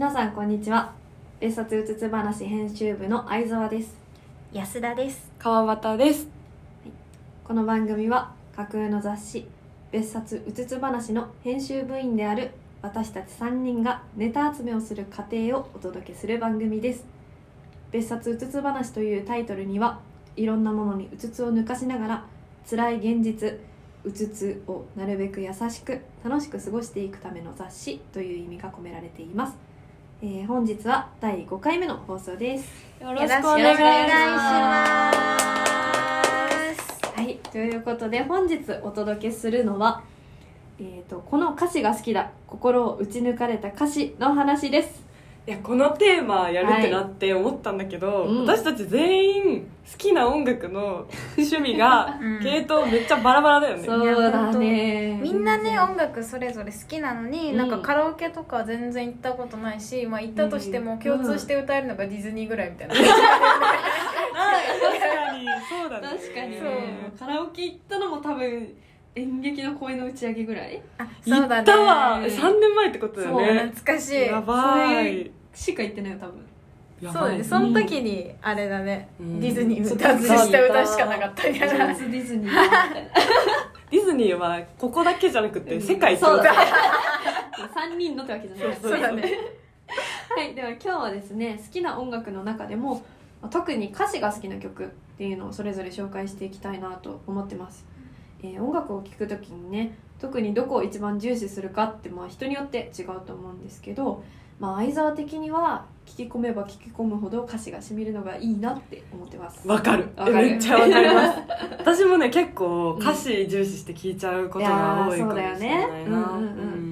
皆さんこんにちは。別冊うつつ話編集部の相沢です。安田です。川端です。この番組は架空の雑誌別冊うつつ話の編集部員である私たち3人がネタ集めをする過程をお届けする番組です。別冊うつつ話というタイトルにはいろんなものにうつつを抜かしながら辛い現実うつつをなるべく優しく楽しく過ごしていくための雑誌という意味が込められています、えー本日は第5回目の放送です。よよろしくお願いします。はい、ということで本日お届けするのは、えー、とこの歌詞が好きだ心を打ち抜かれた歌詞の話ですいやこのテーマやるってなって思ったんだけど、うん。私たち全員好きな音楽の趣味が うん。系統めっちゃバラバラだよね、そうだね。みんなね音楽それぞれ好きなのに、うん。なんかカラオケとか全然行ったことないし、まあ、行ったとしても共通して歌えるのがディズニーぐらいみたいな、あ確かに。そうだね。確かにそう。ねカラオケ行ったのも多分演劇の公演の打ち上げぐらい？あ行そうだね。ったわ。ね3年前ってことだよね。懐かしい。やばそいれしか行ってないよ多分。そうだねその時にあれだね、うん。ディズニー歌した歌しかなかったみたいな。初ディズニー。ディズニーはここだけじゃなくてうん。世界そうだだ3人のってわけじゃない。そうだね。はい、では今日はですね好きな音楽の中でもまあ特に歌詞が好きな曲っていうのをそれぞれ紹介していきたいなと思ってます、えー音楽を聴く時にね特にどこを一番重視するかってまあ人によって違うと思うんですけど、まあ、相沢的には聞き込めば聞き込むほど歌詞がしみるのがいいなって思ってます。わかる。わかる。めっちゃわかります。私もね結構歌詞重視して聞いちゃうことが多いかもしれないな、いやーそうだよね。うん。うんうん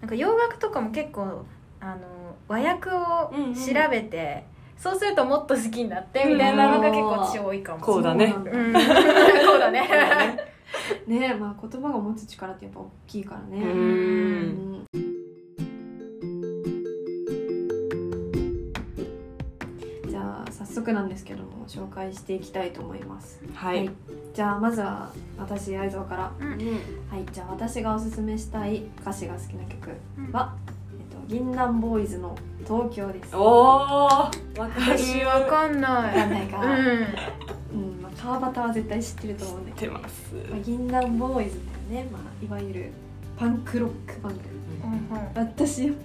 なんか洋楽とかも結構あの和訳を調べて、そうするともっと好きになってみたいなのが結構私多いかも。こうだね。そうなん。だうんそうだね ねまあ言葉が持つ力ってやっぱ大きいからね。うん。うん。じゃあ早速なんですけども紹介していきたいと思います。はい、じゃあまずは私相沢から。うん。はい。じゃあ私がおすすめしたい歌詞が好きな曲は、えっと、銀杏ボーイズの「東京」です。おおわかる。私わかんわない。かんないか、うん。うん。まあ、川端は絶対知ってると思うんってます。まあ、銀杏ボーイズだよね、まあ、いわゆるパンクロック。バンド私本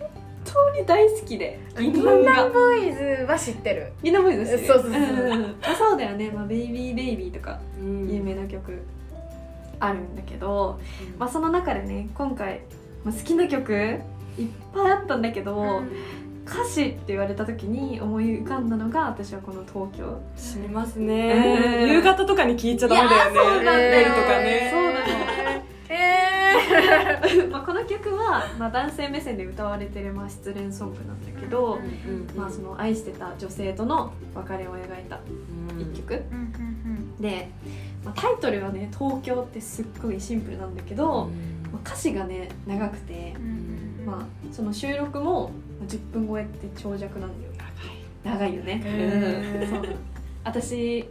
当に大好きで。銀銀杏ボーイズは知ってる。銀杏ボーイズ知ってる？そうそうそうん。んあそうだよね、まあ、ベイビーベイビーとかうん。有名な曲。あるんだけど、まあ、その中でね今回、まあ、好きな曲いっぱいあったんだけど、歌詞って言われた時に思い浮かんだのが私はこの「東京。知りますね、うん。夕方とかに聞いちゃダメだよね。そうなんだよ夜とかね。そうなのえ まあこの曲は、まあ、男性目線で歌われてる、まあ、失恋ソングなんだけど、まあ、その愛してた女性との別れを描いた一曲、ーうんうん。で、まあ、タイトルはね「東京」ってすっごいシンプルなんだけど、まあ、歌詞がね長くてうんう、んまあ、その収録もまあ10分超えって長尺なんだよ。長いよね、そう。私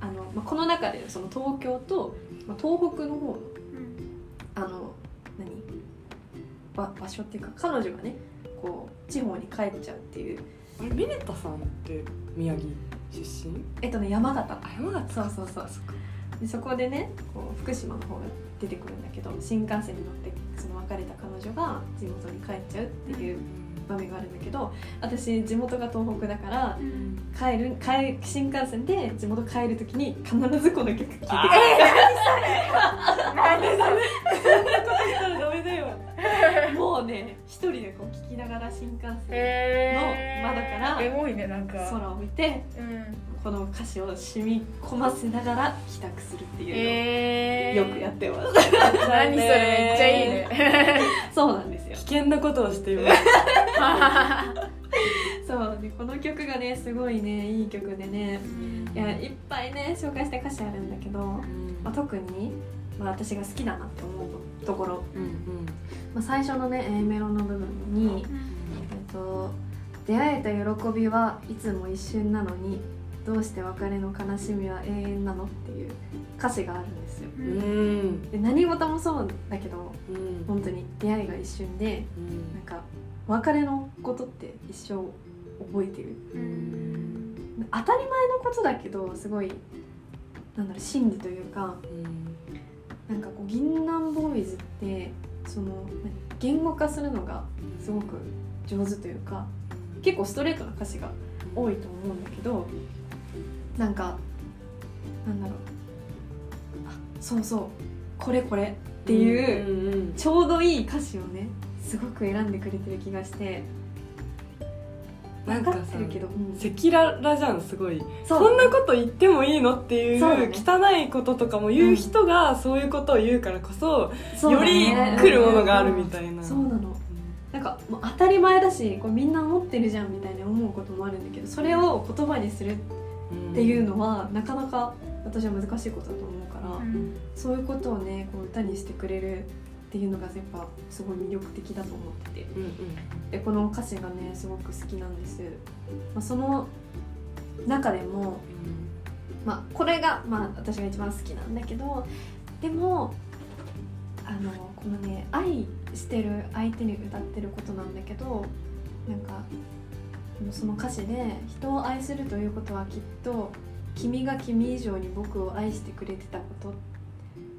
あの、まあ、この中でその東京と、まあ、東北の方のあの何？ば場所っていうか彼女がねこう地方に帰っちゃうっていう。あれミネタさんって宮城出身？えっとね山形。あ山形そうそうそう。でそこでねこう福島の方が出てくるんだけど新幹線に乗ってその別れた彼女が地元に帰っちゃうっていう場面があるんだけど私地元が東北だから帰る帰新幹線で地元帰る時に必ずこの曲聴いてくる。あダメだよ。もうね一人でこう聴きながら新幹線の窓から空を見てうんこの歌詞を染み込ませながら帰宅するっていうえのをよくやってます、何それめっちゃいいね。そうなんですよ。危険なことをしています。そうでこの曲がねすごいねいい曲でね。いやいっぱいね紹介した歌詞あるんだけど、まあ、特に、まあ、私が好きだなって思うところ、まあ、最初のね A メロの部分に、えっと「出会えた喜びはいつも一瞬なのにどうして別れの悲しみは永遠なの?」っていう歌詞があるんですよ。うん。うんで何事もそうだけどうん。本当に出会いが一瞬でなんか別れのことって一生覚えてる。うん。当たり前のことだけどすごいなんだろう心理というかなんかこう銀杏ボーイズってその言語化するのがすごく上手というか結構ストレートな歌詞が多いと思うんだけどなんかなんだろう。あそうそう。これこれ。っていう、ちょうどいい歌詞をねすごく選んでくれてる気がして。なんかさ赤裸々じゃんすごい。そんなこと言ってもいいのっていう汚いこととかも言う人がそういうことを言うからこそ、よりね来るものがあるみたいな、そうなの。なんかもう当たり前だしこれみんな思ってるじゃんみたいに思うこともあるんだけどそれを言葉にするっていうのは、なかなか私は難しいことだと思うから、うん。そういうことをねこう歌にしてくれるっていうのがやっぱすごい魅力的だと思ってて。うんうん。でこの歌詞がねすごく好きなんです、まあ、その中でも、まあ、これが、まあ、私が一番好きなんだけどでもあのこのね愛してる相手に歌ってることなんだけどなんかその歌詞で「人を愛するということはきっと君が君以上に僕を愛してくれてたこと」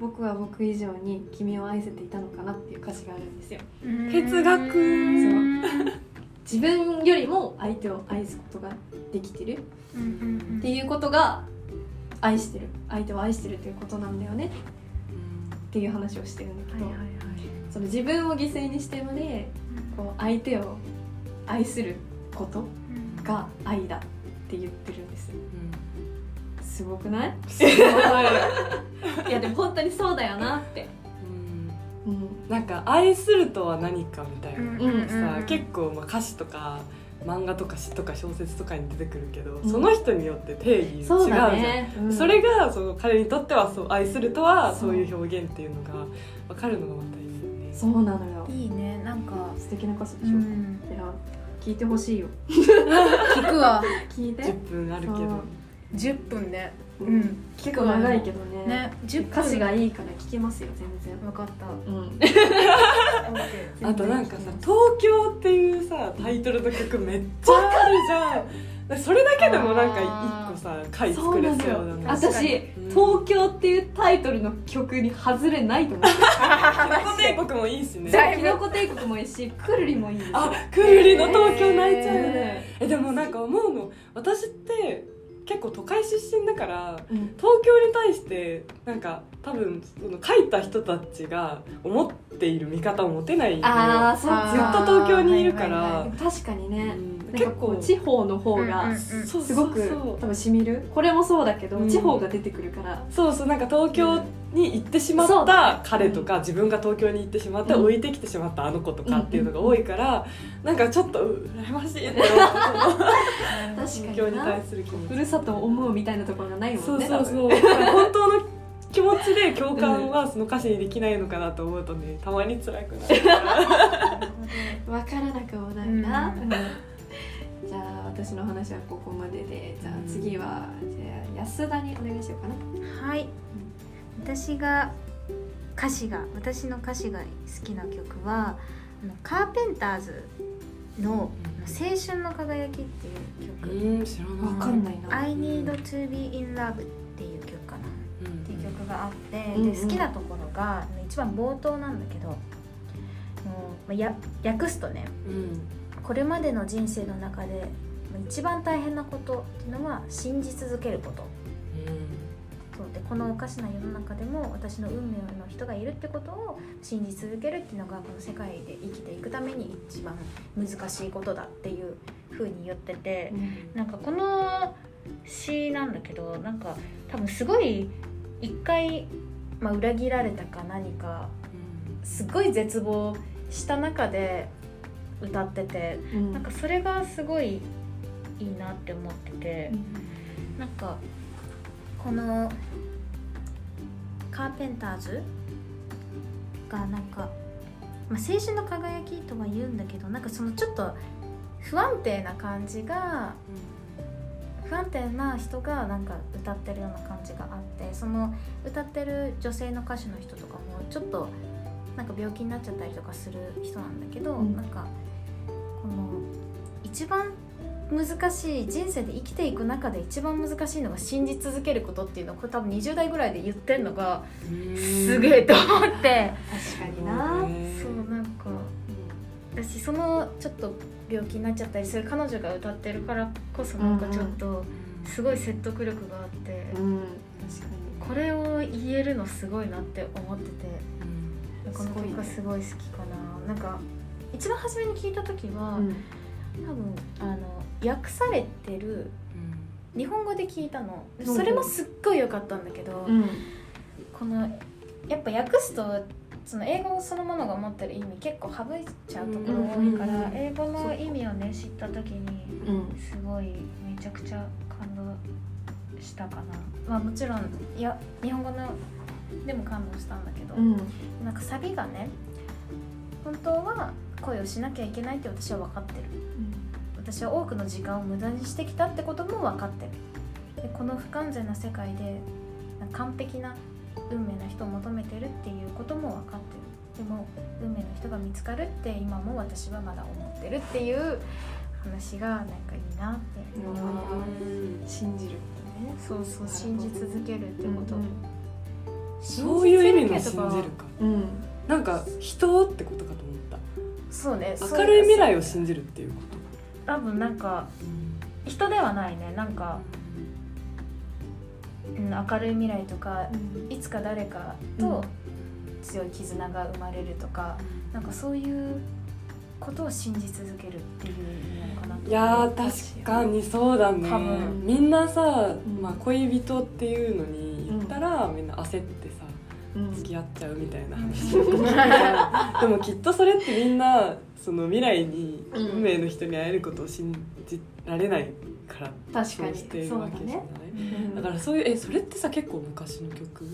僕は僕以上に君を愛せていたのかなっていう歌詞があるんですよ。うん。哲学。そう。自分よりも相手を愛すことができてる。っていうことが愛してる。相手を愛してるということなんだよね。っていう話をしてるんだけど、はいはいはい。その自分を犠牲にしてまでこう相手を愛することうん。が愛だって言ってるんです。うんすごくない？すごい。いやでも本当にそうだよなって、うん。うん、なんか愛するとは何かみたいな、うんうんさ結構まあ歌詞とか漫画とか詩とか小説とかに出てくるけど、ん。その人によって定義違うじゃん。ね、うん。それがその彼にとってはそう愛するとはそういう表現っていうのが分かるのがまたいいよね。そうなのよ。いいね。なんか素敵な歌詞でうしょ、いん。や聞いてほしいよ。聞くわ。聞いて。10分あるけど。そう。10分で。ううん。ん結構長いけどね。ね。10分歌詞がいいから聞けますよ全然。分かった。うんあとなんかさ「東京」っていうさタイトルの曲めっちゃあるじゃん。それだけでもなんか一個さ回作れそうだね。私うん東京っていうタイトルの曲に外れないと思ってキノコ帝国もいいしね。キノコ帝国もいいしくるりもいいあくるりの東京泣いちゃうね。ねえでもなんか思うの。私って結構都会出身だからうん。東京に対してなんか多分その書いた人たちが思っている見方を持てないああそうずっかと東京にいるから、はいはいはい確かにね。うん。なんかこう地方の方がすごく多分しみる。これもそうだけどうん。地方が出てくるから。そうそうなんか東京に行ってしまそう。った彼とか、自分が東京に行ってしまってうん。置いてきてしまったあの子とかっていうのが多いから、なんかちょっとう羨ましいって思う。確か東京に対する気持ち。ふるさとを思うみたいなところがないもそうんねそう。そうだから本当の気持ちで共感はその歌詞にできないのかなと思うとねたまに辛くなる分 からなくもないな、じゃあ私の話はここまでで。じゃあ次はじゃあ安田にお願いしようかな。はい私が歌詞が私の歌詞が好きな曲はあのカーペンターズの「青春の輝き」っていう曲。うん知らない。わかんない「な。I need to be in love」っていう曲かな。っていう曲があって、で好きなところが一番冒頭なんだけどもうまあや略すとねうん。これまでの人生の中でまあ一番大変なことっていうのは信じ続けることそうでこのおかしな世の中でも私の運命の人がいるってことを信じ続けるっていうのがこの世界で生きていくために一番難しいことだっていう風に言っててなんかこの詩なんだけどなんか多分すごい一回、まあ、裏切られたか何かすごい絶望した中で歌っててうんなんかそれがすごいいいなって思ってて。なんかこのカーペンターズがなんか、まあ、青春の輝きとは言うんだけどなんかそのちょっと不安定な感じが不安定な人がなんか歌ってるような感じがあってその歌ってる女性の歌手の人とかもちょっとなんか病気になっちゃったりとかする人なんだけど、うん。なんかこの一番難しい人生で生きていく中で一番難しいのが信じ続けることっていうのをこれ多分20代ぐらいで言ってんのがすげえと思って。確かにな、そうなんか。私そのちょっと病気になっちゃったりする彼女が歌ってるからこそなんかちょっとすごい説得力があって、これを言えるのすごいなって思ってて。このすごいね曲すごい好きかな。なんか一番初めに聞いた時は、に、多分訳されてる日本語で聞いたの。うん。それもすっごい良かったんだけど、うん。このやっぱ訳すとその英語そのものが持ってる意味結構省いちゃうところが多いから、うんうんうん。英語の意味をね知った時にうん。すごいめちゃくちゃ感動したかな。まあもちろんいや日本語のでも感動したんだけど、うん。なんかサビがね本当は恋をしなきゃいけないって私は分かってる私は多くの時間を無駄にしてきたってことも分かってる。でこの不完全な世界で完璧な運命の人を求めてるっていうことも分かってる。でも運命の人が見つかるって今も私はまだ思ってるっていう話がなんかいいなって思います。信じるねそうそう信じ続けるってこと、うん。そういう意味の信じるるか。うん。なんか人ってことかと思っそうねた明るい未来を信じるっていうこ多分なんか人ではないね。なんか、うん、明るい未来とかいつか誰かと強い絆が生まれるとか、なんかそういうことを信じ続けるっていう意味なのかなといやー確かにそうだね。多分。みんなさ、ん。まあ、恋人っていうのに言ったら、みんな焦ってさうん付き合っちゃうみたいな。話 でもきっとそれってみんなその未来にうん。運命の人に会えることを信じられないから確かに。そうしているわけじゃない？ね。うん。だからそういうえそれってさ結構昔の曲？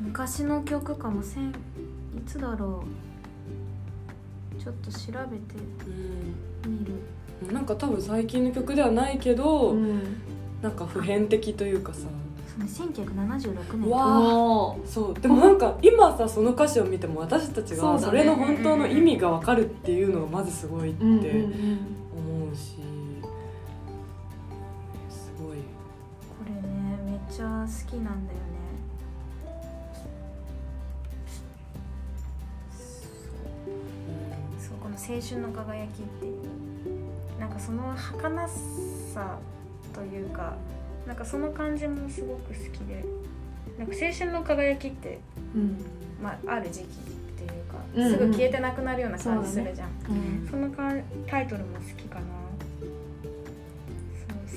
昔の曲かもせんいつだろう？ちょっと調べてみる。なんか多分最近の曲ではないけど、うん。なんか普遍的というかさ1976年。うわそう。でもなんか今さその歌詞を見ても私たちがそれの本当の意味が分かるっていうのがまずすごいって思うんうしすごい。これねめっちゃ好きなんだよね。そうこの「青春の輝き」っていう。なんかその儚さというかなんかその感じもすごく好きでなんか青春の輝きって、うん。まあ、ある時期っていうか、うんうん。すぐ消えてなくなるような感じするじゃん。うん。そのかタイトルも好きかな。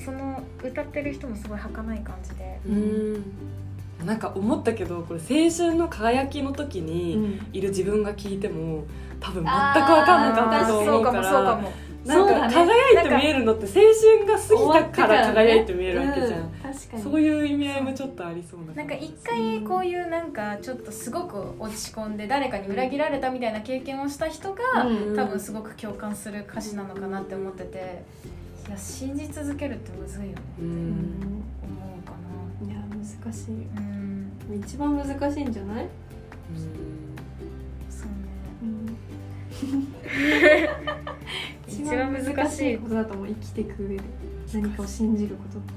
そうその歌ってる人もすごい儚い感じで。うん。なんか思ったけどこれ青春の輝きの時うにん。いる自分が聞いても多分全く分かんなかったと思うから。そうかもなんかそうだね。輝いて見えるのって青春が過ぎたから輝いて見えるわけじゃん、うん確かに。そういう意味合いもちょっとありそうななんか一回こういうなんかちょっとすごく落ち込んで誰かに裏切られたみたいな経験をした人が、うん多分すごく共感する歌詞なのかなって思ってて。いや信じ続けるってむずいよね。ううん。ん思うかいや難しい。なうん。一番難しいんじゃない？そうね一一番難しいことだと思う生きていく上で何かを信じることって。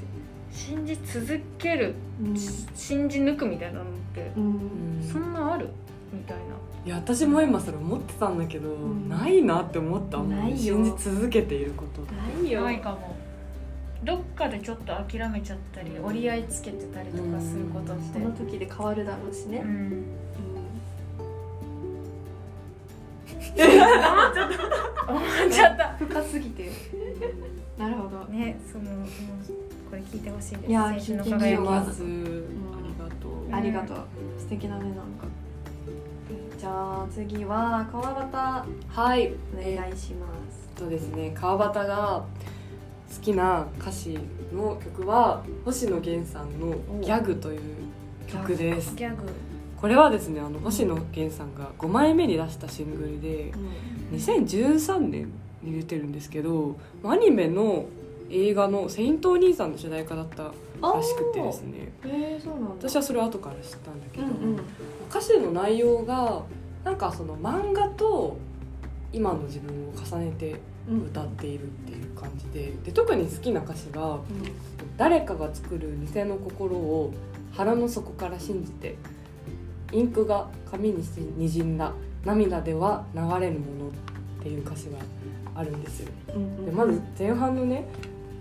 信じ続けるうん。信じ抜くみたいなのってうん。そんなあるみたいな。いや私も今それ思ってたんだけど、ん。ないなって思ったもん信じ続けていること。ないよ。ないかも。どっかでちょっと諦めちゃったり折り合いつけてたりとかすることって。その時で変わるだろうしね、うん思っちゃった。深すぎて。なるほど。ねそのこれ聞いてほしいです。いや青春の聞きまず、ありがとうありがとう。素敵だねなんか。じゃあ次は川端。はい。お願いします。とですね川端が好きな歌詞の曲は星野源さんの「ギャグ」という曲です。ギャグこれはですねあの星野源さんが5枚目に出したシングルで2013年に出てるんですけどアニメの映画の「セイントお兄さん」の主題歌だったらしくてですね。へえそうなんだ。私はそれを後から知ったんだけど、うんうん。歌詞の内容がなんかその漫画と今の自分を重ねて歌っているっていう感じでで特に好きな歌詞が「誰かが作る偽の心を腹の底から信じてインクが紙ににじんだ涙では流れるもの」っていう歌詞があるんですよ。でまず前半のね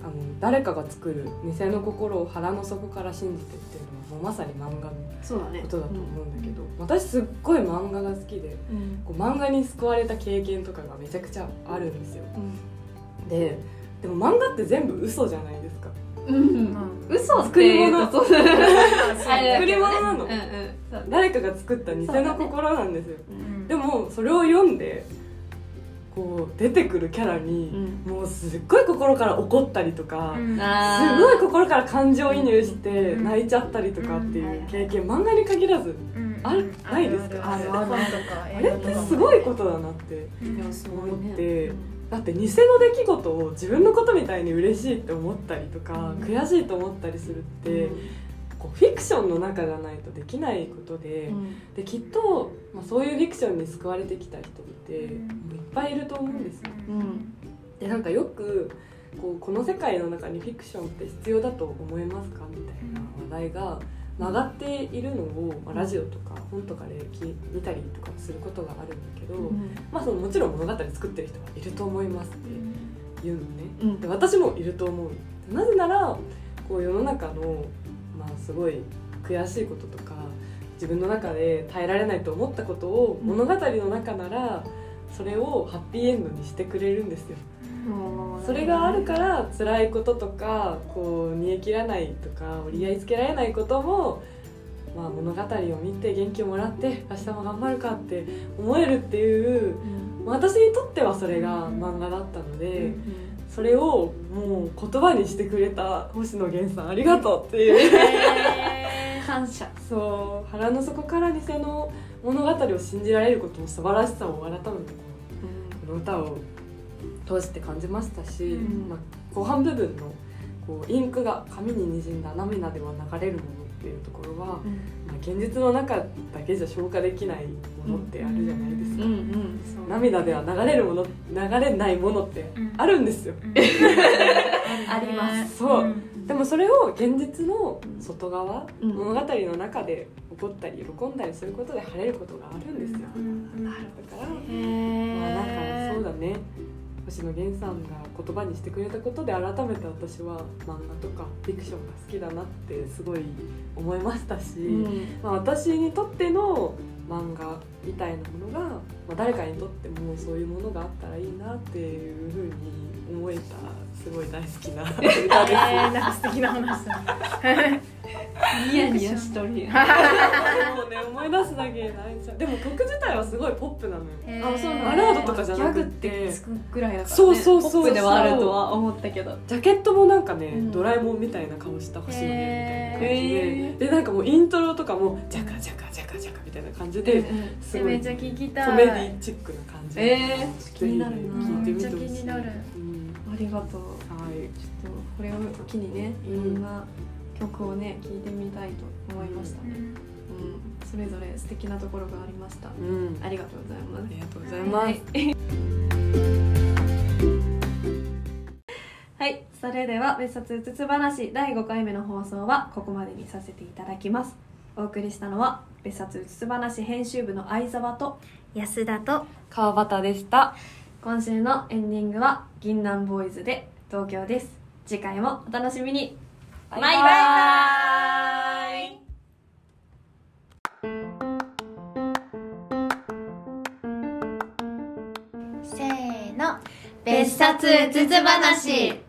あの誰かが作る偽の心を腹の底から信じてっていうのはもうまさに漫画のことだと思うんだけど、ねうん、私すっごい漫画が好きで、うん、こう漫画に救われた経験とかがめちゃくちゃあるんですよ。うん、ででも漫画って全部嘘じゃないですか。うん、嘘作り物。作り物なの、うんうん、誰かが作った偽の心なんですよ、でもそれを読んでこう出てくるキャラに、うん、もうすっごい心から怒ったりとか、うん、すごい心から感情移入して泣いちゃったりとかっていう経験、漫画に限らず、あるないですか？あれってすごいことだなって思って。だって偽の出来事を自分のことみたいに嬉しいって思ったりとか、悔しいと思ったりするって、こうフィクションの中じゃないとできないことでうん、できっと、まあ、そういうフィクションに救われてきた人って、いっぱいいると思うんですよ。うん、でなんかよくこうこの世界の中にフィクションって必要だと思いますか？みたいな話題が曲がっているのを、まあ、ラジオとか本とかで見たりとかすることがあるんだけど、まあ、そのもちろん物語作ってる人はいると思いますって言うのね、で私もいると思う。なぜならこう世の中のまあ、すごい悔しいこととか自分の中で耐えられないと思ったことを物語の中ならそれをハッピーエンドにしてくれるんですよ。それがあるから辛いこととかこう煮え切らないとか折り合いつけられないことも、まあ、物語を見て元気をもらって明日も頑張るかって思えるっていう、うん、私にとってはそれが漫画だったので。うんそれをもう言葉にしてくれた星野源さんありがとうっていう、えー、感謝。そう腹の底から偽の物語を信じられることの素晴らしさを改めてこの歌を通して感じましたし、うん、まあ、後半部分のこうインクが紙ににじんだ涙では流れるものっていうところは、うん、まあ、現実の中だけじゃ消化できないものってあるじゃないですか、うんうん、涙では流れるもの流れないものってあるんですよ、あります。そう、でもそれを現実の外側、物語の中で怒ったり喜んだりすることで晴れることがあるんですよ、だからまあなんかそうだね星野源さんが言葉にしてくれたことで改めて私は漫画とかフィクションが好きだなってすごい思いましたし、うん、まあ、私にとっての漫画みたいなものが、まあ、誰かにとってもそういうものがあったらいいなっていうふうに思えたすごい大好きな。歌です。えー、なんか素敵な話だニヤニヤしとる もうね思い出すだけいちゃうでも曲自体はすごいポップなのよ。あそうバラードとかじゃなくて。ギャグってつくぐらいだから、ね、そうそうそうポップではあるとは思ったけど。ジャケットもなんかね、うん、ドラえもんみたいな顔した星野源みたいな感じで。でなんかもうイントロとかもジャカジャカジャカジャカみたいな感じで、すごいめっちゃ聞きたい。コメディチックな感じえー、気になるな。聞いてみてほしい、りがとう。はい。ちょっとこれを機にねいろんな、曲をね聴いてみたいと思いましたね、うん、うん、それぞれ素敵なところがありました、うん、ありがとうございます。ありがとうございます、はい、はい、それでは別冊うつつ話第5回目の放送はここまでにさせていただきます。お送りしたのは別冊うつつ話編集部の相沢と安田と川端でした今週のエンディングは銀杏ボーイズで東京です。次回もお楽しみに。バイバイ。バイせーの。別冊つつ話